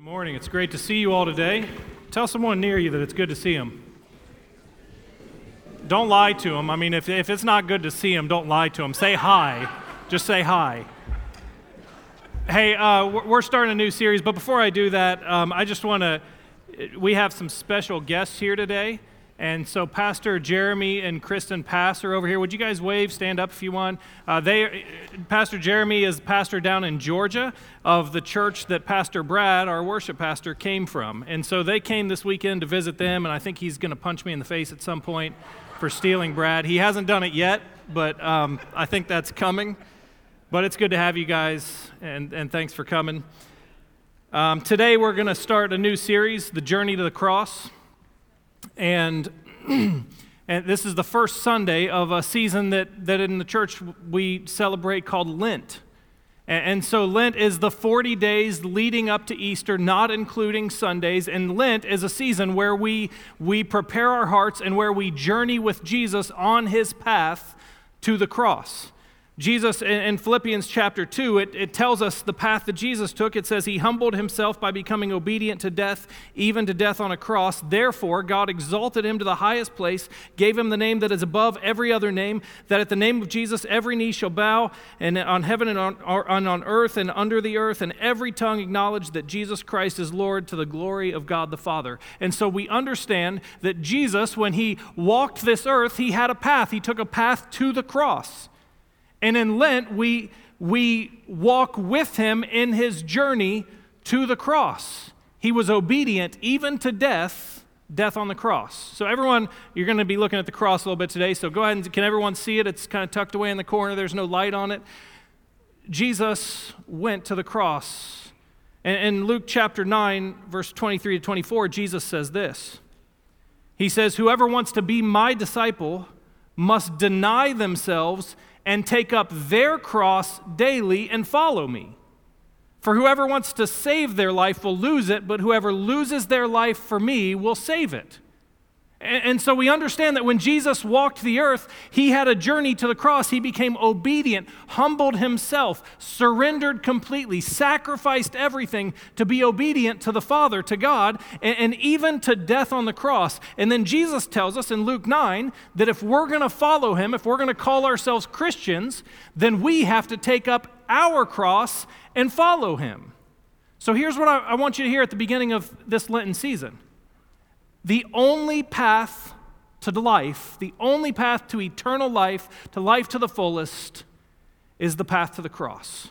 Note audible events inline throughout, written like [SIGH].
Good morning. It's great to see you all today. Tell someone near you that it's good to see them. Don't lie to them. I mean, if, if it's not good to see them, don't lie to them. Say hi. Just say hi. Hey, uh, we're starting a new series, but before I do that, um, I just want to. We have some special guests here today. And so Pastor Jeremy and Kristen Pass are over here. Would you guys wave, stand up if you want? Uh, they, Pastor Jeremy is pastor down in Georgia of the church that Pastor Brad, our worship pastor, came from. And so they came this weekend to visit them, and I think he's going to punch me in the face at some point for stealing Brad. He hasn't done it yet, but um, I think that's coming. But it's good to have you guys, and, and thanks for coming. Um, today we're going to start a new series, The Journey to the Cross. And, [CLEARS THROAT] and this is the first Sunday of a season that, that in the church we celebrate called Lent. And, and so Lent is the 40 days leading up to Easter, not including Sundays. And Lent is a season where we, we prepare our hearts and where we journey with Jesus on his path to the cross. Jesus, in Philippians chapter 2, it, it, tells us the path that Jesus took. It says, He humbled himself by becoming obedient to death, even to death on a cross. Therefore, God exalted him to the highest place, gave him the name that is above every other name, that at the name of Jesus every knee shall bow, and on heaven and on, on, earth and under the earth, and every tongue acknowledge that Jesus Christ is Lord to the glory of God the Father. And so we understand that Jesus, when he walked this earth, he had a path. He took a path to the cross. And in Lent, we, we walk with him in his journey to the cross. He was obedient even to death, death on the cross. So, everyone, you're going to be looking at the cross a little bit today. So, go ahead and can everyone see it? It's kind of tucked away in the corner, there's no light on it. Jesus went to the cross. And in Luke chapter 9, verse 23 to 24, Jesus says this He says, Whoever wants to be my disciple must deny themselves and take up their cross daily and follow me. For whoever wants to save their life will lose it, but whoever loses their life for me will save it. And, so we understand that when Jesus walked the earth, he had a journey to the cross. He became obedient, humbled himself, surrendered completely, sacrificed everything to be obedient to the Father, to God, and, even to death on the cross. And then Jesus tells us in Luke 9 that if we're going to follow him, if we're going to call ourselves Christians, then we have to take up our cross and follow him. So here's what I want you to hear at the beginning of this Lenten season. The only path to life, the only path to eternal life, to life to the fullest, is the path to the cross.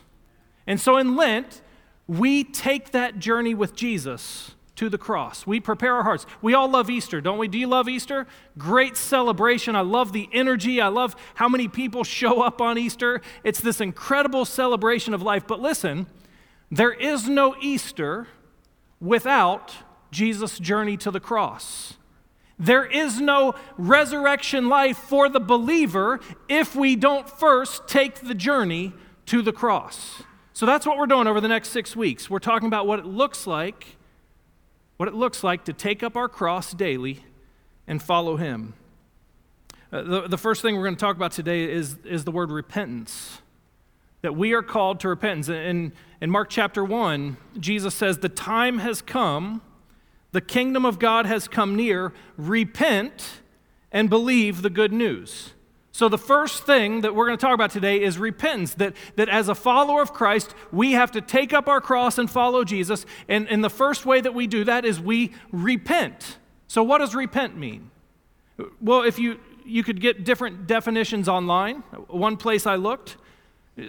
And so in Lent, we take that journey with Jesus to the cross. We prepare our hearts. We all love Easter, don't we? Do you love Easter? Great celebration. I love the energy. I love how many people show up on Easter. It's this incredible celebration of life. But listen, there is no Easter without Jesus' journey to the cross. There is no resurrection life for the believer if we don't first take the journey to the cross. So that's what we're doing over the next six weeks. We're talking about what it looks like, what it looks like to take up our cross daily and follow Him. Uh, the, the first thing we're going to talk about today is, is the word repentance. That we are called to repentance. In, in Mark chapter 1, Jesus says, The time has come the kingdom of God has come near. Repent and believe the good news. So, the first thing that we're going to talk about today is repentance. That, that as a follower of Christ, we have to take up our cross and follow Jesus. And, and the first way that we do that is we repent. So, what does repent mean? Well, if you, you could get different definitions online. One place I looked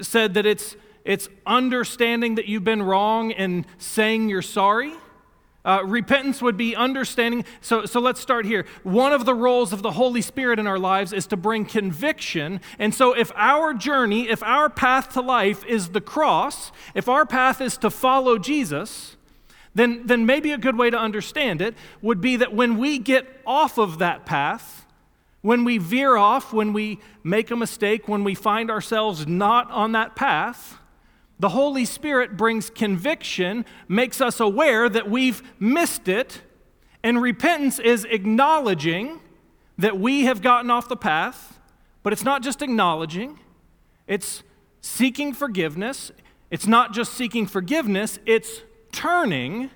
said that it's, it's understanding that you've been wrong and saying you're sorry. Uh, repentance would be understanding. So, so let's start here. One of the roles of the Holy Spirit in our lives is to bring conviction. And so, if our journey, if our path to life is the cross, if our path is to follow Jesus, then, then maybe a good way to understand it would be that when we get off of that path, when we veer off, when we make a mistake, when we find ourselves not on that path, the Holy Spirit brings conviction, makes us aware that we've missed it, and repentance is acknowledging that we have gotten off the path, but it's not just acknowledging, it's seeking forgiveness. It's not just seeking forgiveness, it's turning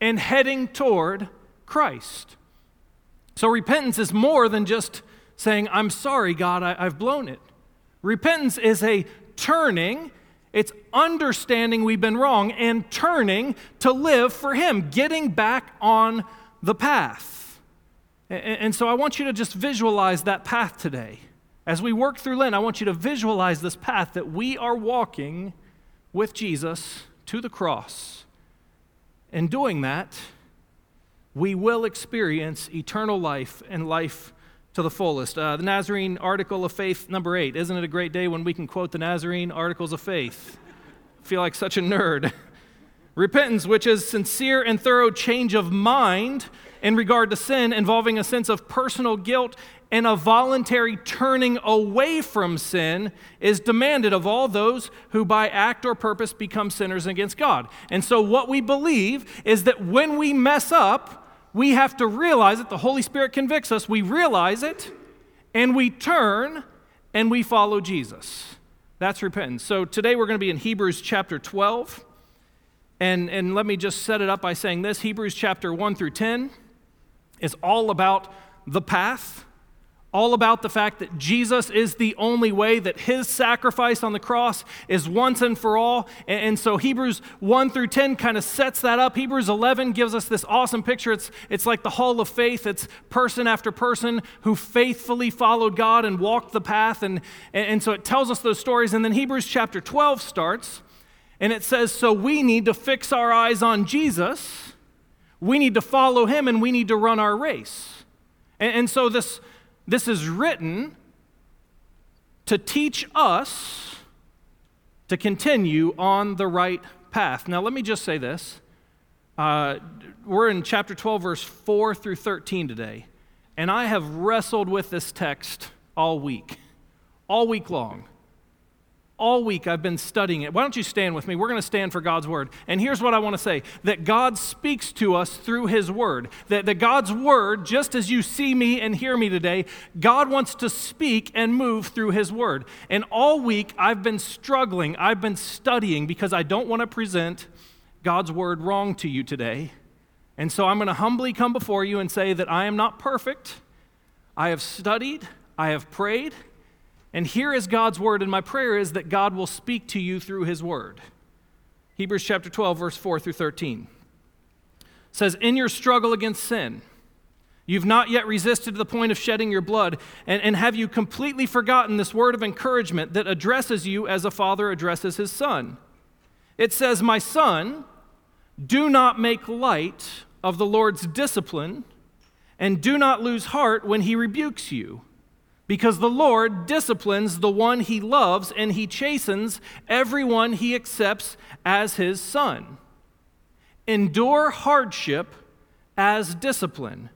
and heading toward Christ. So repentance is more than just saying, I'm sorry, God, I, have blown it. Repentance is a turning, it's understanding we've been wrong and turning to live for Him, getting back on the path. And, so I want you to just visualize that path today. As we work through Lent, I want you to visualize this path that we are walking with Jesus to the cross. In doing that, we will experience eternal life and life to the fullest. Uh, the Nazarene Article of Faith, number eight. Isn't it a great day when we can quote the Nazarene Articles of Faith? Feel like such a nerd. [LAUGHS] Repentance, which is sincere and thorough change of mind in regard to sin, involving a sense of personal guilt and a voluntary turning away from sin is demanded of all those who by act or purpose become sinners against God. And so, what we believe is that when we mess up, we have to realize it. The Holy Spirit convicts us. We realize it, and we turn and we follow Jesus. That's repentance. So, today we're going to be in Hebrews chapter 12. And, and let me just set it up by saying this Hebrews chapter 1 through 10 is all about the path all about the fact that Jesus is the only way, that his sacrifice on the cross is once and for all. And, so Hebrews 1 through 10 kind of sets that up. Hebrews 11 gives us this awesome picture. It's, it's like the hall of faith, it's person after person who faithfully followed God and walked the path. And, and, and so it tells us those stories. And then Hebrews chapter 12 starts, and it says, So we need to fix our eyes on Jesus, we need to follow him, and we need to run our race. and, and so this this is written to teach us to continue on the right path. Now, let me just say this. Uh, we're in chapter 12, verse 4 through 13 today, and I have wrestled with this text all week, all week long all week I've been studying it. Why don't you stand with me? We're going to stand for God's word. And here's what I want to say that God speaks to us through his word. That, that God's word, just as you see me and hear me today, God wants to speak and move through his word. And all week I've been struggling, I've been studying because I don't want to present God's word wrong to you today. And so I'm going to humbly come before you and say that I am not perfect. I have studied, I have prayed. And here is God's word, and my prayer is that God will speak to you through his word. Hebrews chapter 12, verse 4 through 13 says, In your struggle against sin, you've not yet resisted to the point of shedding your blood, and, and have you completely forgotten this word of encouragement that addresses you as a father addresses his son? It says, My son, do not make light of the Lord's discipline, and do not lose heart when he rebukes you. Because the Lord disciplines the one he loves, and he chastens everyone he accepts as his son. Endure hardship as discipline.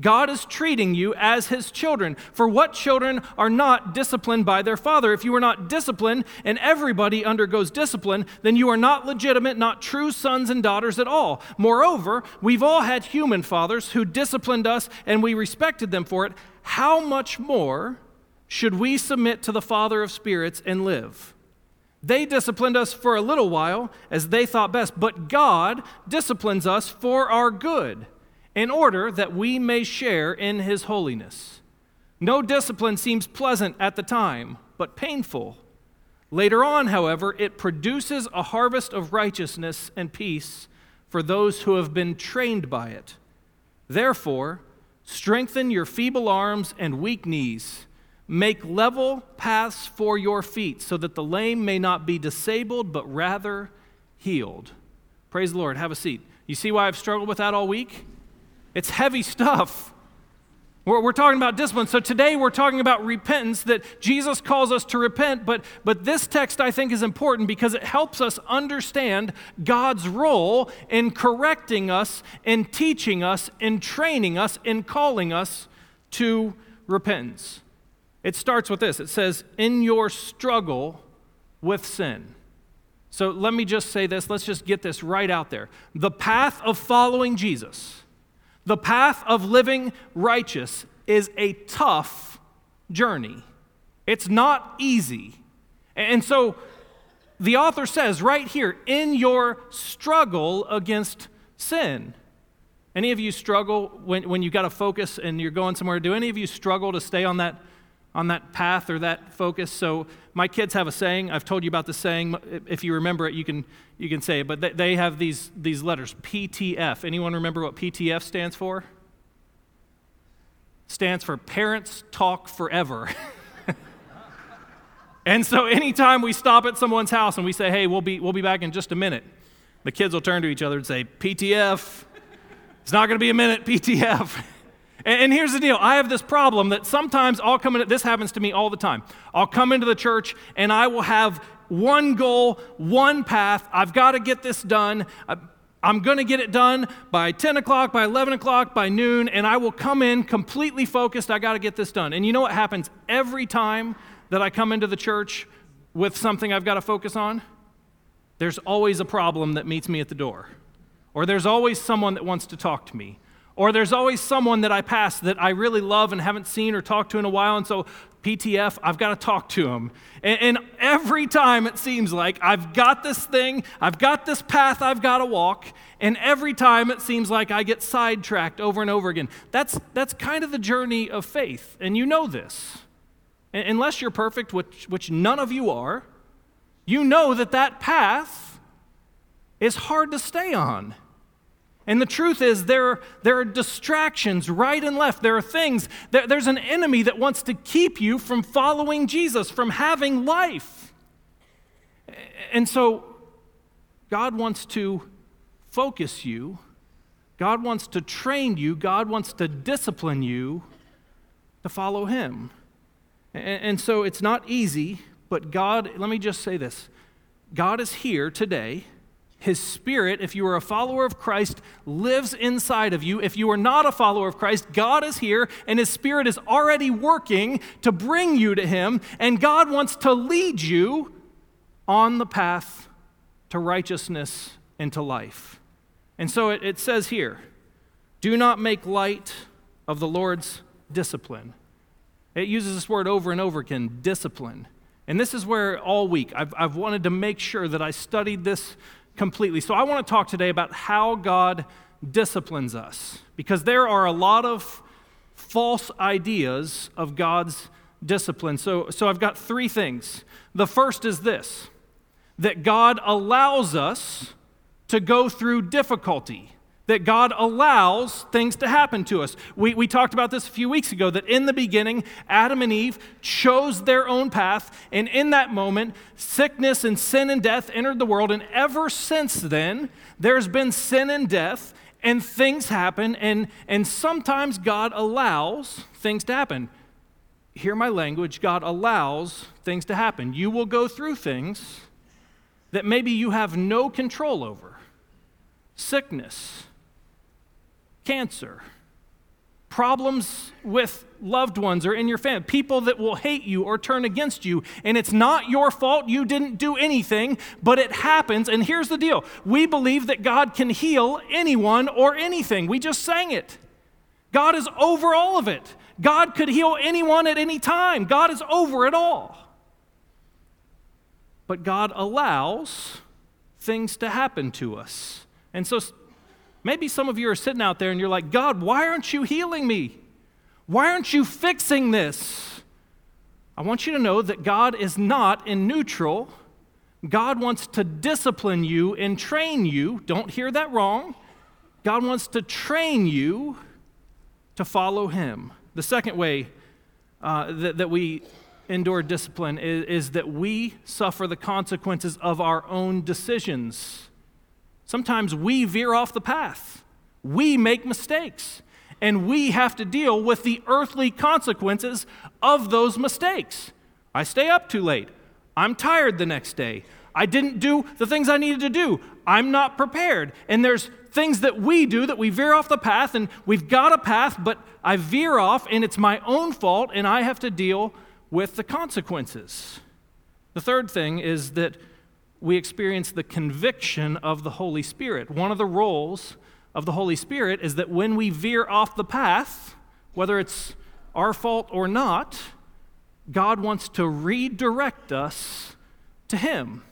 God is treating you as his children. For what children are not disciplined by their father? If you are not disciplined, and everybody undergoes discipline, then you are not legitimate, not true sons and daughters at all. Moreover, we've all had human fathers who disciplined us and we respected them for it how much more should we submit to the Father of spirits and live? They disciplined us for a little while as they thought best, but God disciplines us for our good in order that we may share in his holiness. No discipline seems pleasant at the time, but painful. Later on, however, it produces a harvest of righteousness and peace for those who have been trained by it. Therefore, Strengthen your feeble arms and weak knees. Make level paths for your feet so that the lame may not be disabled, but rather healed. Praise the Lord. Have a seat. You see why I've struggled with that all week? It's heavy stuff. We're, we're talking about discipline. So today we're talking about repentance, that Jesus calls us to repent. But, but this text I think is important because it helps us understand God's role in correcting us, in teaching us, in training us, in calling us to repentance. It starts with this it says, In your struggle with sin. So let me just say this, let's just get this right out there. The path of following Jesus the path of living righteous is a tough journey. It's not easy. And so the author says right here in your struggle against sin. Any of you struggle when, when you've got to focus and you're going somewhere? Do any of you struggle to stay on that, on that path or that focus? So, my kids have a saying. I've told you about the saying. If you remember it, you can, you can say it. But they, have these, these letters PTF. Anyone remember what PTF stands for? Stands for Parents Talk Forever. [LAUGHS] and so, anytime we stop at someone's house and we say, hey, we'll be, we'll be back in just a minute, the kids will turn to each other and say, PTF. It's not going to be a minute, PTF. [LAUGHS] And, here's the deal I have this problem that sometimes I'll come in, this happens to me all the time. I'll come into the church and I will have one goal, one path. I've got to get this done. I'm going to get it done by 10 o'clock, by 11 o'clock, by noon, and I will come in completely focused. I got to get this done. And you know what happens every time that I come into the church with something I've got to focus on? There's always a problem that meets me at the door. Or there's always someone that wants to talk to me. Or there's always someone that I pass that I really love and haven't seen or talked to in a while. And so, PTF, I've got to talk to him. And, and, every time it seems like I've got this thing, I've got this path I've got to walk. And every time it seems like I get sidetracked over and over again. That's, that's kind of the journey of faith. And you know this. And unless you're perfect, which, which none of you are, you know that that path is hard to stay on. And the truth is, there, there are distractions right and left. There are things, there, there's an enemy that wants to keep you from following Jesus, from having life. And so, God wants to focus you, God wants to train you, God wants to discipline you to follow Him. And, and so, it's not easy, but God, let me just say this God is here today his Spirit, if you are a follower of Christ, lives inside of you. If you are not a follower of Christ, God is here and His Spirit is already working to bring you to Him, and God wants to lead you on the path to righteousness and to life. And so it, it says here do not make light of the Lord's discipline. It uses this word over and over again discipline. And this is where all week I've, I've wanted to make sure that I studied this completely. So I want to talk today about how God disciplines us because there are a lot of false ideas of God's discipline. So, so I've got three things. The first is this that God allows us to go through difficulty that God allows things to happen to us. We, we talked about this a few weeks ago that in the beginning, Adam and Eve chose their own path, and in that moment, sickness and sin and death entered the world. And ever since then, there's been sin and death, and things happen, and, and sometimes God allows things to happen. Hear my language God allows things to happen. You will go through things that maybe you have no control over sickness cancer, problems with loved ones or in your family, people that will hate you or turn against you. And it's not your fault. You didn't do anything, but it happens. And here's the deal we believe that God can heal anyone or anything. We just sang it. God is over all of it. God could heal anyone at any time. God is over it all. But God allows things to happen to us. And so Maybe some of you are sitting out there and you're like, God, why aren't you healing me? Why aren't you fixing this? I want you to know that God is not in neutral. God wants to discipline you and train you. Don't hear that wrong. God wants to train you to follow Him. The second way uh, that, that we endure discipline is, is that we suffer the consequences of our own decisions. Sometimes we veer off the path, we make mistakes, and we have to deal with the earthly consequences of those mistakes. I stay up too late. I'm tired the next day. I didn't do the things I needed to do. I'm not prepared. And there's things that we do that we veer off the path, and we've got a path, but I veer off, and it's my own fault, and I have to deal with the consequences. The third thing is that we experience the conviction of the Holy Spirit. One of the roles of the Holy Spirit is that when we veer off the path, whether it's our fault or not, God wants to redirect us to Him.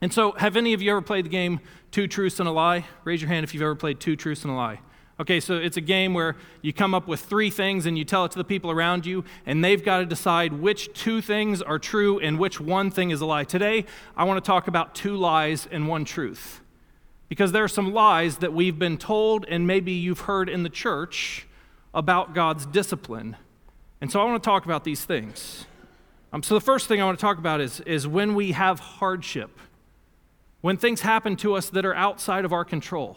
And so, have any of you ever played the game Two Truths and a Lie? Raise your hand if you've ever played Two Truths and a Lie. Okay, so it's a game where you come up with three things and you tell it to the people around you, and they've got to decide which two things are true and which one thing is a lie. Today, I want to talk about two lies and one truth. Because there are some lies that we've been told, and maybe you've heard in the church about God's discipline. And so I want to talk about these things. Um, so the first thing I want to talk about is, is when we have hardship, when things happen to us that are outside of our control.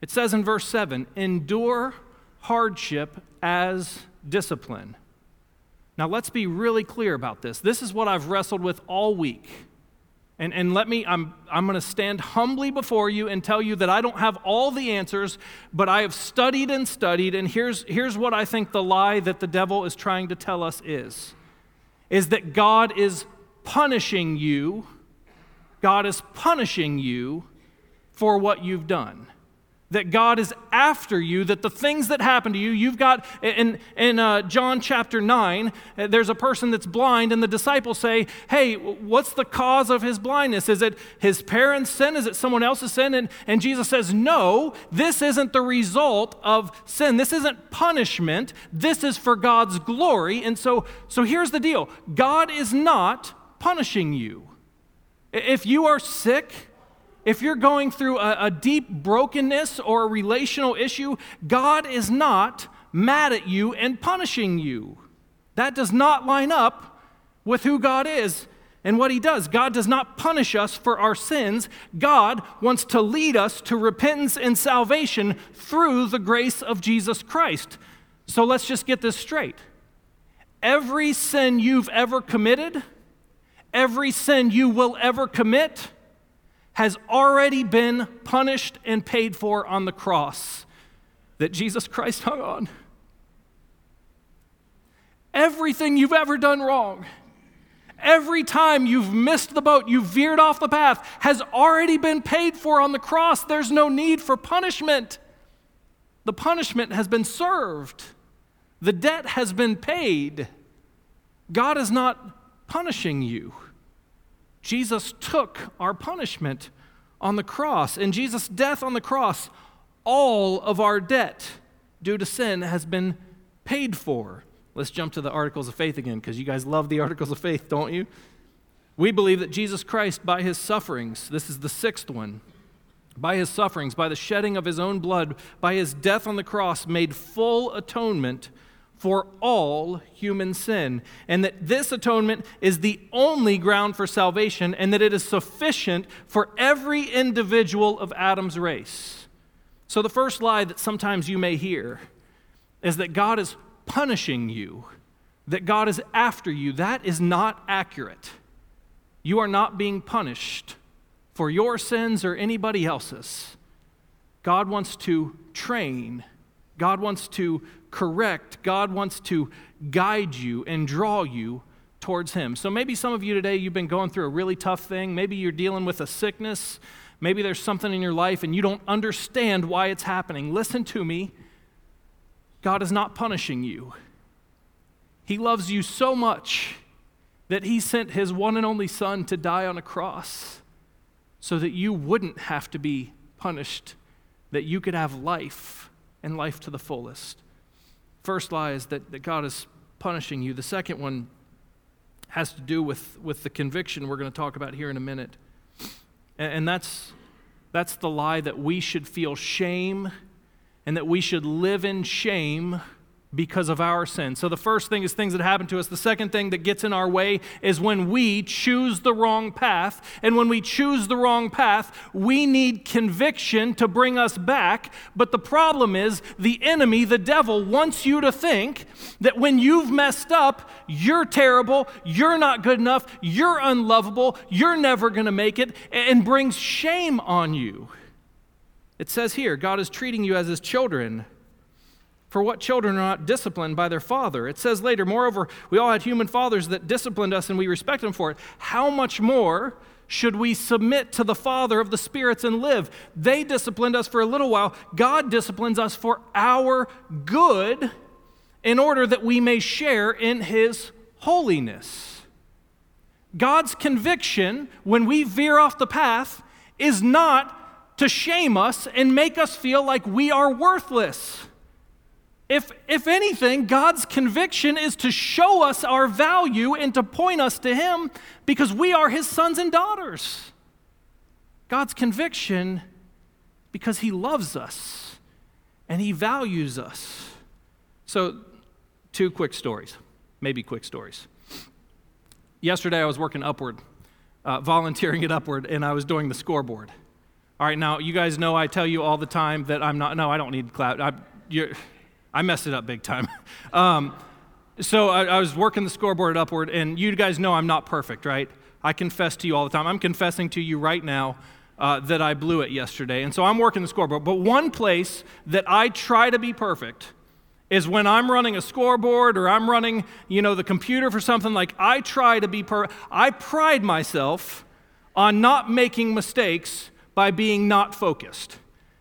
It says in verse 7 endure hardship as discipline. Now, let's be really clear about this. This is what I've wrestled with all week. And, and let me, I'm, I'm going to stand humbly before you and tell you that I don't have all the answers, but I have studied and studied. And here's, here's what I think the lie that the devil is trying to tell us is is that God is punishing you. God is punishing you for what you've done that God is after you, that the things that happen to you, you've got, in, in uh, John chapter 9, uh, there's a person that's blind, and the disciples say, Hey, what's the cause of his blindness? Is it his parents' sin? Is it someone else's sin? And, and Jesus says, No, this isn't the result of sin. This isn't punishment. This is for God's glory. And so, so here's the deal God is not punishing you. If you are sick, if you're going through a, a, deep brokenness or a relational issue, God is not mad at you and punishing you. That does not line up with who God is and what He does. God does not punish us for our sins. God wants to lead us to repentance and salvation through the grace of Jesus Christ. So let's just get this straight. Every sin you've ever committed, every sin you will ever commit, has already been punished and paid for on the cross that Jesus Christ hung on. Everything you've ever done wrong, every time you've missed the boat, you've veered off the path, has already been paid for on the cross. There's no need for punishment. The punishment has been served, the debt has been paid. God is not punishing you. Jesus took our punishment on the cross. In Jesus' death on the cross, all of our debt due to sin has been paid for. Let's jump to the Articles of Faith again, because you guys love the [LAUGHS] Articles of Faith, don't you? We believe that Jesus Christ, by his sufferings, this is the sixth one, by his sufferings, by the shedding of his own blood, by his death on the cross, made full atonement for all human sin, and that this atonement is the only ground for salvation, and that it is sufficient for every individual of Adam's race. So, the first lie that sometimes you may hear is that God is punishing you, that God is after you. That is not accurate. You are not being punished for your sins or anybody else's. God wants to train, God wants to correct, God wants to guide you and draw you towards Him. So maybe some of you today, you've been going through a really tough thing. Maybe you're dealing with a sickness. Maybe there's something in your life and you don't understand why it's happening. Listen to me. God is not punishing you. He loves you so much that He sent His one and only Son to die on a cross so that you wouldn't have to be punished, that you could have life and life to the fullest. First lie is that, that God is punishing you. The second one has to do with, with the conviction we're going to talk about here in a minute. And, and that's, that's the lie that we should feel shame and that we should live in shame because of our sin. So the first thing is things that happen to us. The second thing that gets in our way is when we choose the wrong path. And when we choose the wrong path, we need conviction to bring us back. But the problem is the enemy, the devil, wants you to think that when you've messed up, you're terrible, you're not good enough, you're unlovable, you're never going to make it, and brings shame on you. It says here, God is treating you as his children. For what children are not disciplined by their father? It says later, moreover, we all had human fathers that disciplined us and we respect them for it. How much more should we submit to the Father of the spirits and live? They disciplined us for a little while. God disciplines us for our good in order that we may share in his holiness. God's conviction when we veer off the path is not to shame us and make us feel like we are worthless. If, if anything, God's conviction is to show us our value and to point us to Him because we are His sons and daughters. God's conviction because He loves us and He values us. So, two quick stories, maybe quick stories. Yesterday, I was working Upward, uh, volunteering at Upward, and I was doing the scoreboard. All right, now you guys know I tell you all the time that I'm not. No, I don't need clout. I, I messed it up big time. [LAUGHS] um, so I, I was working the scoreboard Upward, and you guys know I'm not perfect, right? I confess to you all the time. I'm confessing to you right now uh, that I blew it yesterday. And so I'm working the scoreboard. But one place that I try to be perfect is when I'm running a scoreboard or I'm running, you know, the computer for something like I try to be per I pride myself on not making mistakes by being not focused.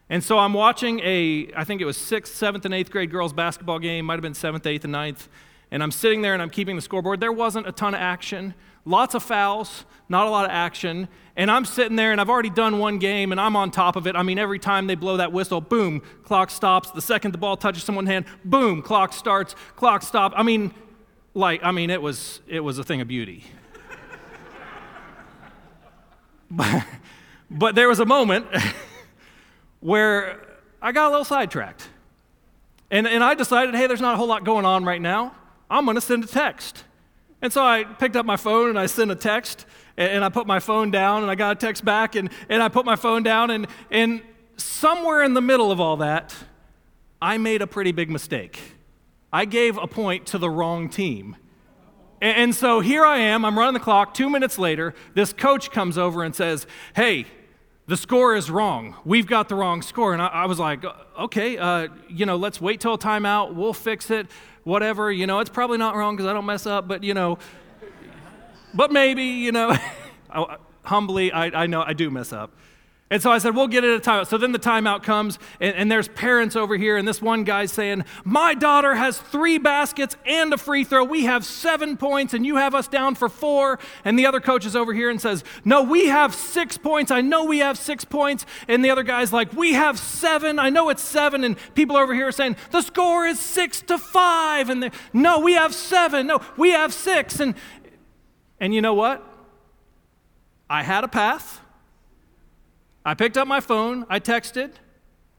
And so I'm watching a, I think it was sixth, seventh, and eighth grade girls basketball game, might have been seventh, eighth, and ninth. And I'm sitting there and I'm keeping the scoreboard. There wasn't a ton of action, lots of fouls, not a lot of action. And I'm sitting there and I've already done one game and I'm on top of it. I mean, every time they blow that whistle, boom, clock stops. The second the ball touches someone's hand, boom, clock starts, clock stop. I mean, like, I mean, it was, it was a thing of beauty. [LAUGHS] but, but there was a moment [LAUGHS] where I got a little sidetracked. And, and I decided, hey, there's not a whole lot going on right now. I'm going to send a text. And so I picked up my phone and I sent a text and, and I put my phone down and I got a text back and, and I put my phone down and, and somewhere in the middle of all that, I made a pretty big mistake. I gave a point to the wrong team. And, and so here I am, I'm running the clock. Two minutes later, this coach comes over and says, Hey, the score is wrong. We've got the wrong score. And I, I was like, okay, uh, you know, let's wait till timeout. We'll fix it whatever, you know, it's probably not wrong because I don't mess up, but, you know, but maybe, you know, [LAUGHS] humbly, I, I know I do mess up. And so I said, we'll get it at a timeout. So then the timeout comes, and, and, there's parents over here, and this one guy's saying, My daughter has three baskets and a free throw. We have seven points, and you have us down for four. And the other coach is over here and says, No, we have six points. I know we have six points. And the other guy's like, We have seven. I know it's seven. And people over here are saying, The score is six to five. And no, we have seven. No, we have six. And, and you know what? I had a path. I picked up my phone, I texted,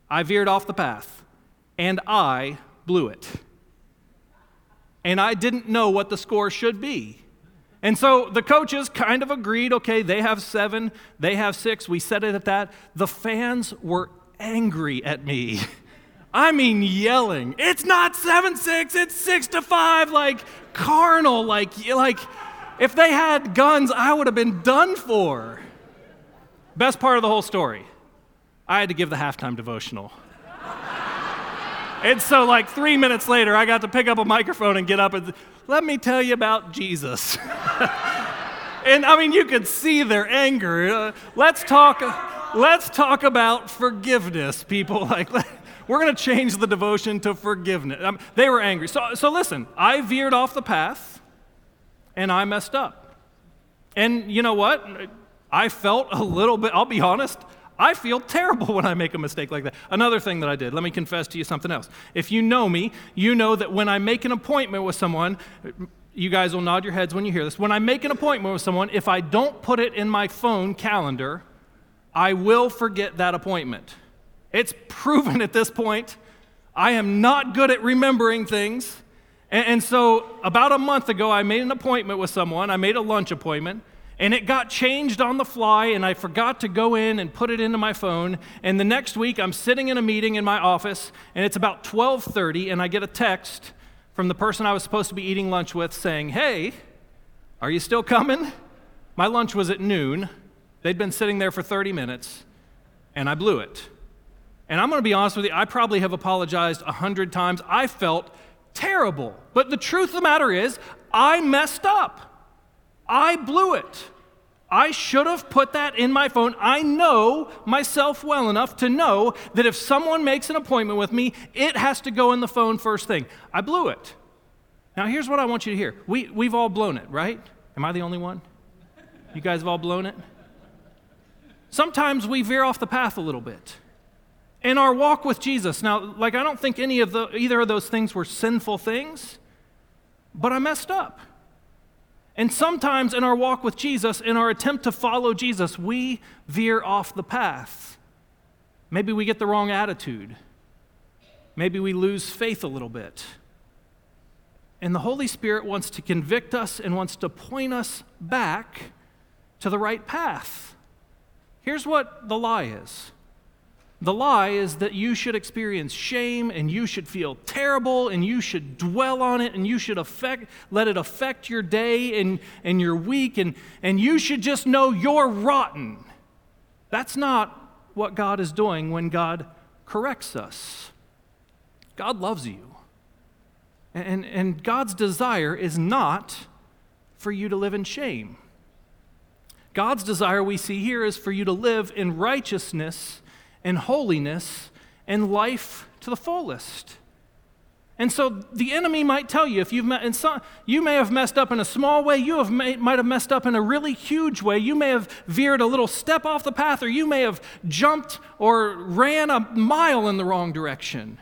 I veered off the path, and I blew it. And I didn't know what the score should be. And so the coaches kind of agreed okay, they have seven, they have six, we set it at that. The fans were angry at me. [LAUGHS] I mean, yelling, it's not 7 6, it's 6 to 5, like carnal, like, like if they had guns, I would have been done for. Best part of the whole story I had to give the halftime devotional. and so, like three minutes later, I got to pick up a microphone and get up and let me tell you about Jesus. [LAUGHS] and I mean, you could see their anger. Uh, let's talk. Let's talk about forgiveness, people. [LAUGHS] Like, we're going to change the devotion to forgiveness. Um, they were angry. So, so listen, I veered off the path, and I messed up. And you know what? I felt a little bit, I'll be honest, I feel terrible [LAUGHS] when I make a mistake like that. Another thing that I did, let me confess to you something else. If you know me, you know that when I make an appointment with someone, you guys will nod your heads when you hear this. When I make an appointment with someone, if I don't put it in my phone calendar, I will forget that appointment. It's proven at this point. I am not good at remembering things. And, so, about a month ago, I made an appointment with someone. I made a lunch appointment and it got changed on the fly and i forgot to go in and put it into my phone. And the next week i'm sitting in a meeting in my office and it's about 12.30 and i get a text from the person i was supposed to be eating lunch with saying hey are you still coming? My lunch was at noon. They'd been sitting there for 30 minutes and i blew it. And i'm going to be honest with you i probably have apologized a hundred times. I felt terrible. But the truth of the matter is i messed up I blew it. I should have put that in my phone. I know myself well enough to know that if someone makes an appointment with me, it has to go in the phone first thing. I blew it. Now, here's what I want you to hear. We, we've all blown it, right? Am I the only one? You guys have all blown it? Sometimes we veer off the path a little bit. In our walk with Jesus, now, like, I don't think any of the, either of those things were sinful things, but I messed up. And sometimes in our walk with Jesus, in our attempt to follow Jesus, we veer off the path. Maybe we get the wrong attitude. Maybe we lose faith a little bit. And the Holy Spirit wants to convict us and wants to point us back to the right path. Here's what the lie is the lie is that you should experience shame and you should feel terrible and you should dwell on it and you should affect, let it affect your day and, and your week and, and you should just know you're rotten. That's not what God is doing when God corrects us. God loves you. And, and God's desire is not for you to live in shame. God's desire we see here is for you to live in righteousness and holiness and life to the fullest. And so the enemy might tell you if you've met, and some, you may have messed up in a small way, you have may, might have messed up in a really huge way, you may have veered a little step off the path, or you may have jumped or ran a mile in the wrong direction.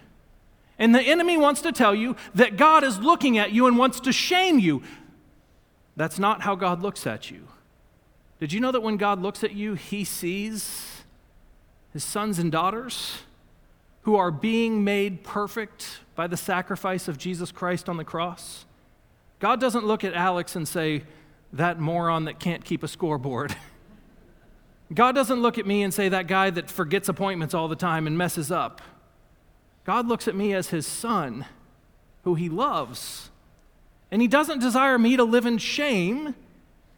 And the enemy wants to tell you that God is looking at you and wants to shame you. That's not how God looks at you. Did you know that when God looks at you, he sees his sons and daughters who are being made perfect by the sacrifice of Jesus Christ on the cross? God doesn't look at Alex and say, that moron that can't keep a scoreboard. [LAUGHS] God doesn't look at me and say, that guy that forgets appointments all the time and messes up. God looks at me as his son, who he loves. And he doesn't desire me to live in shame.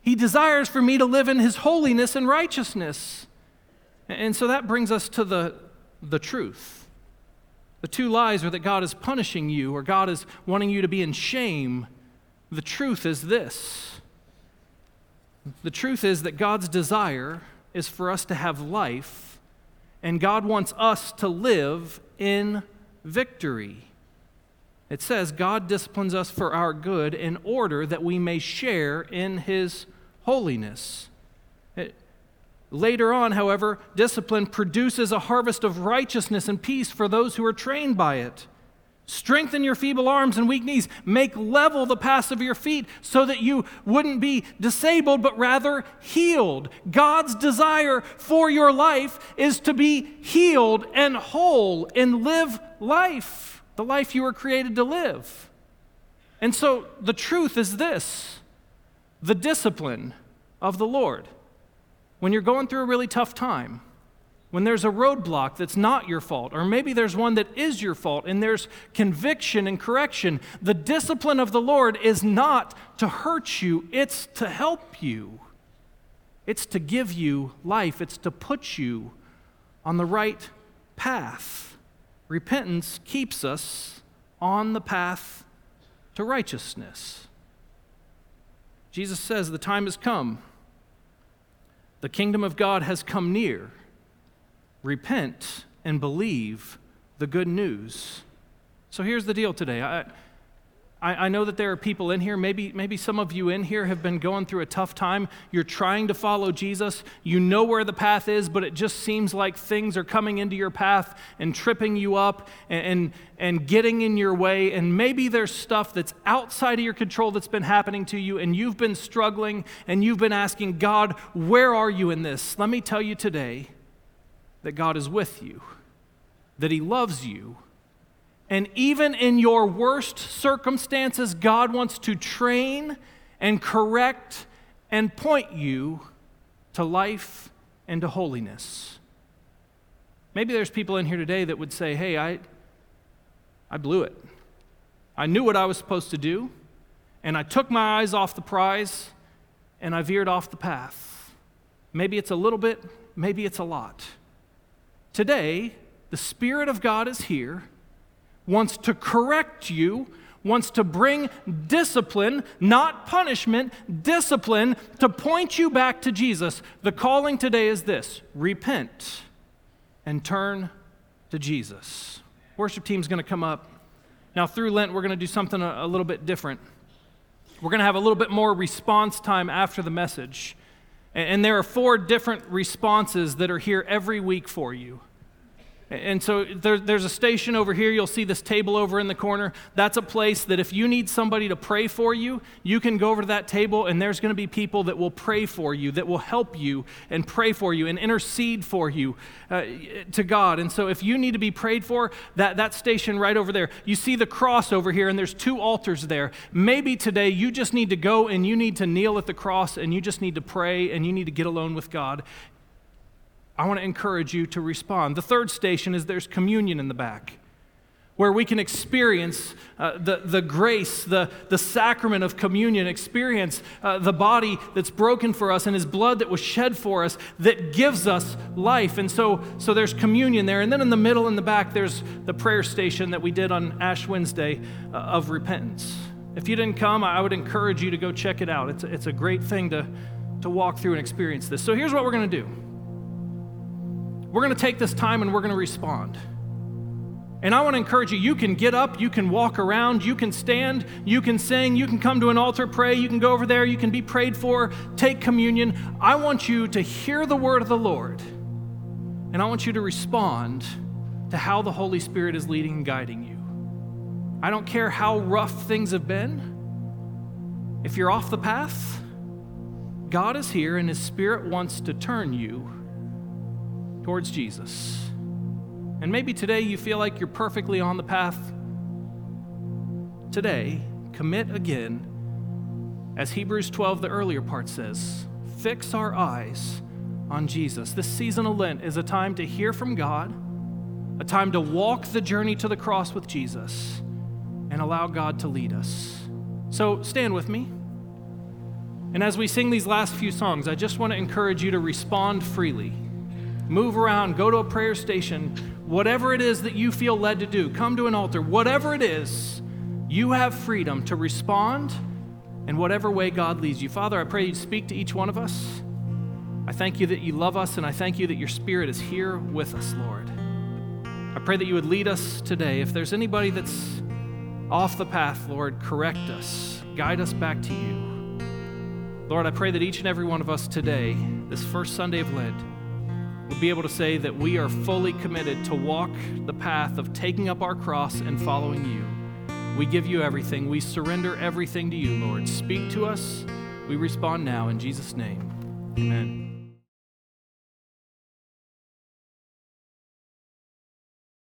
He desires for me to live in his holiness and righteousness. And so that brings us to the, the truth. The two lies are that God is punishing you or God is wanting you to be in shame. The truth is this the truth is that God's desire is for us to have life, and God wants us to live in victory. It says, God disciplines us for our good in order that we may share in his holiness. Later on, however, discipline produces a harvest of righteousness and peace for those who are trained by it. Strengthen your feeble arms and weak knees. Make level the paths of your feet so that you wouldn't be disabled, but rather healed. God's desire for your life is to be healed and whole and live life, the life you were created to live. And so the truth is this the discipline of the Lord. When you're going through a really tough time, when there's a roadblock that's not your fault, or maybe there's one that is your fault, and there's conviction and correction, the discipline of the Lord is not to hurt you, it's to help you. It's to give you life, it's to put you on the right path. Repentance keeps us on the path to righteousness. Jesus says, The time has come. The kingdom of God has come near. Repent and believe the good news. So here's the deal today. I, I, I, know that there are people in here, maybe, maybe some of you in here have been going through a tough time. You're trying to follow Jesus. You know where the path is, but it just seems like things are coming into your path and tripping you up and, and, and getting in your way. And maybe there's stuff that's outside of your control that's been happening to you, and you've been struggling and you've been asking, God, where are you in this? Let me tell you today that God is with you, that He loves you and even in your worst circumstances, God wants to train and correct and point you to life and to holiness. Maybe there's people in here today that would say, hey, I, I blew it. I knew what I was supposed to do, and I took my eyes off the prize, and I veered off the path. Maybe it's a little bit, maybe it's a lot. Today, the Spirit of God is here wants to correct you, wants to bring discipline, not punishment, discipline to point you back to Jesus. The calling today is this repent and turn to Jesus. Worship team's going to come up. Now, through Lent, we're going to do something a, a little bit different. We're going to have a little bit more response time after the message. And there are four different responses that are here every week for you. And so there, there's a station over here. You'll see this table over in the corner. That's a place that if you need somebody to pray for you, you can go over to that table, and there's going to be people that will pray for you, that will help you and pray for you and intercede for you uh, to God. And so if you need to be prayed for, that, that station right over there. You see the cross over here, and there's two altars there. Maybe today you just need to go and you need to kneel at the cross and you just need to pray and you need to get alone with God. I want to encourage you to respond. The third station is there's communion in the back, where we can experience uh, the, the grace, the, the sacrament of communion, experience uh, the body that's broken for us and his blood that was shed for us that gives us life. And so, so there's communion there. And then in the middle, in the back, there's the prayer station that we did on Ash Wednesday uh, of repentance. If you didn't come, I would encourage you to go check it out. It's a, it's a great thing to, to walk through and experience this. So here's what we're going to do. We're going to take this time and we're going to respond. And I want to encourage you you can get up, you can walk around, you can stand, you can sing, you can come to an altar, pray, you can go over there, you can be prayed for, take communion. I want you to hear the word of the Lord. And I want you to respond to how the Holy Spirit is leading and guiding you. I don't care how rough things have been. If you're off the path, God is here and His Spirit wants to turn you towards Jesus. And maybe today you feel like you're perfectly on the path. Today, commit again, as Hebrews 12, the earlier part says, fix our eyes on Jesus. This season of Lent is a time to hear from God, a time to walk the journey to the cross with Jesus, and allow God to lead us. So stand with me. And as we sing these last few songs, I just want to encourage you to respond freely move around, go to a prayer station, whatever it is that you feel led to do, come to an altar, whatever it is, you have freedom to respond in whatever way God leads you. Father, I pray you speak to each one of us. I thank you that you love us, and I thank you that your Spirit is here with us, Lord. I pray that you would lead us today. If there's anybody that's off the path, Lord, correct us, guide us back to you. Lord, I pray that each and every one of us today, this first Sunday of Lent, would be able to say that we are fully committed to walk the path of taking up our cross and following you. We give you everything. We surrender everything to you, Lord. Speak to us. We respond now in Jesus' name. Amen.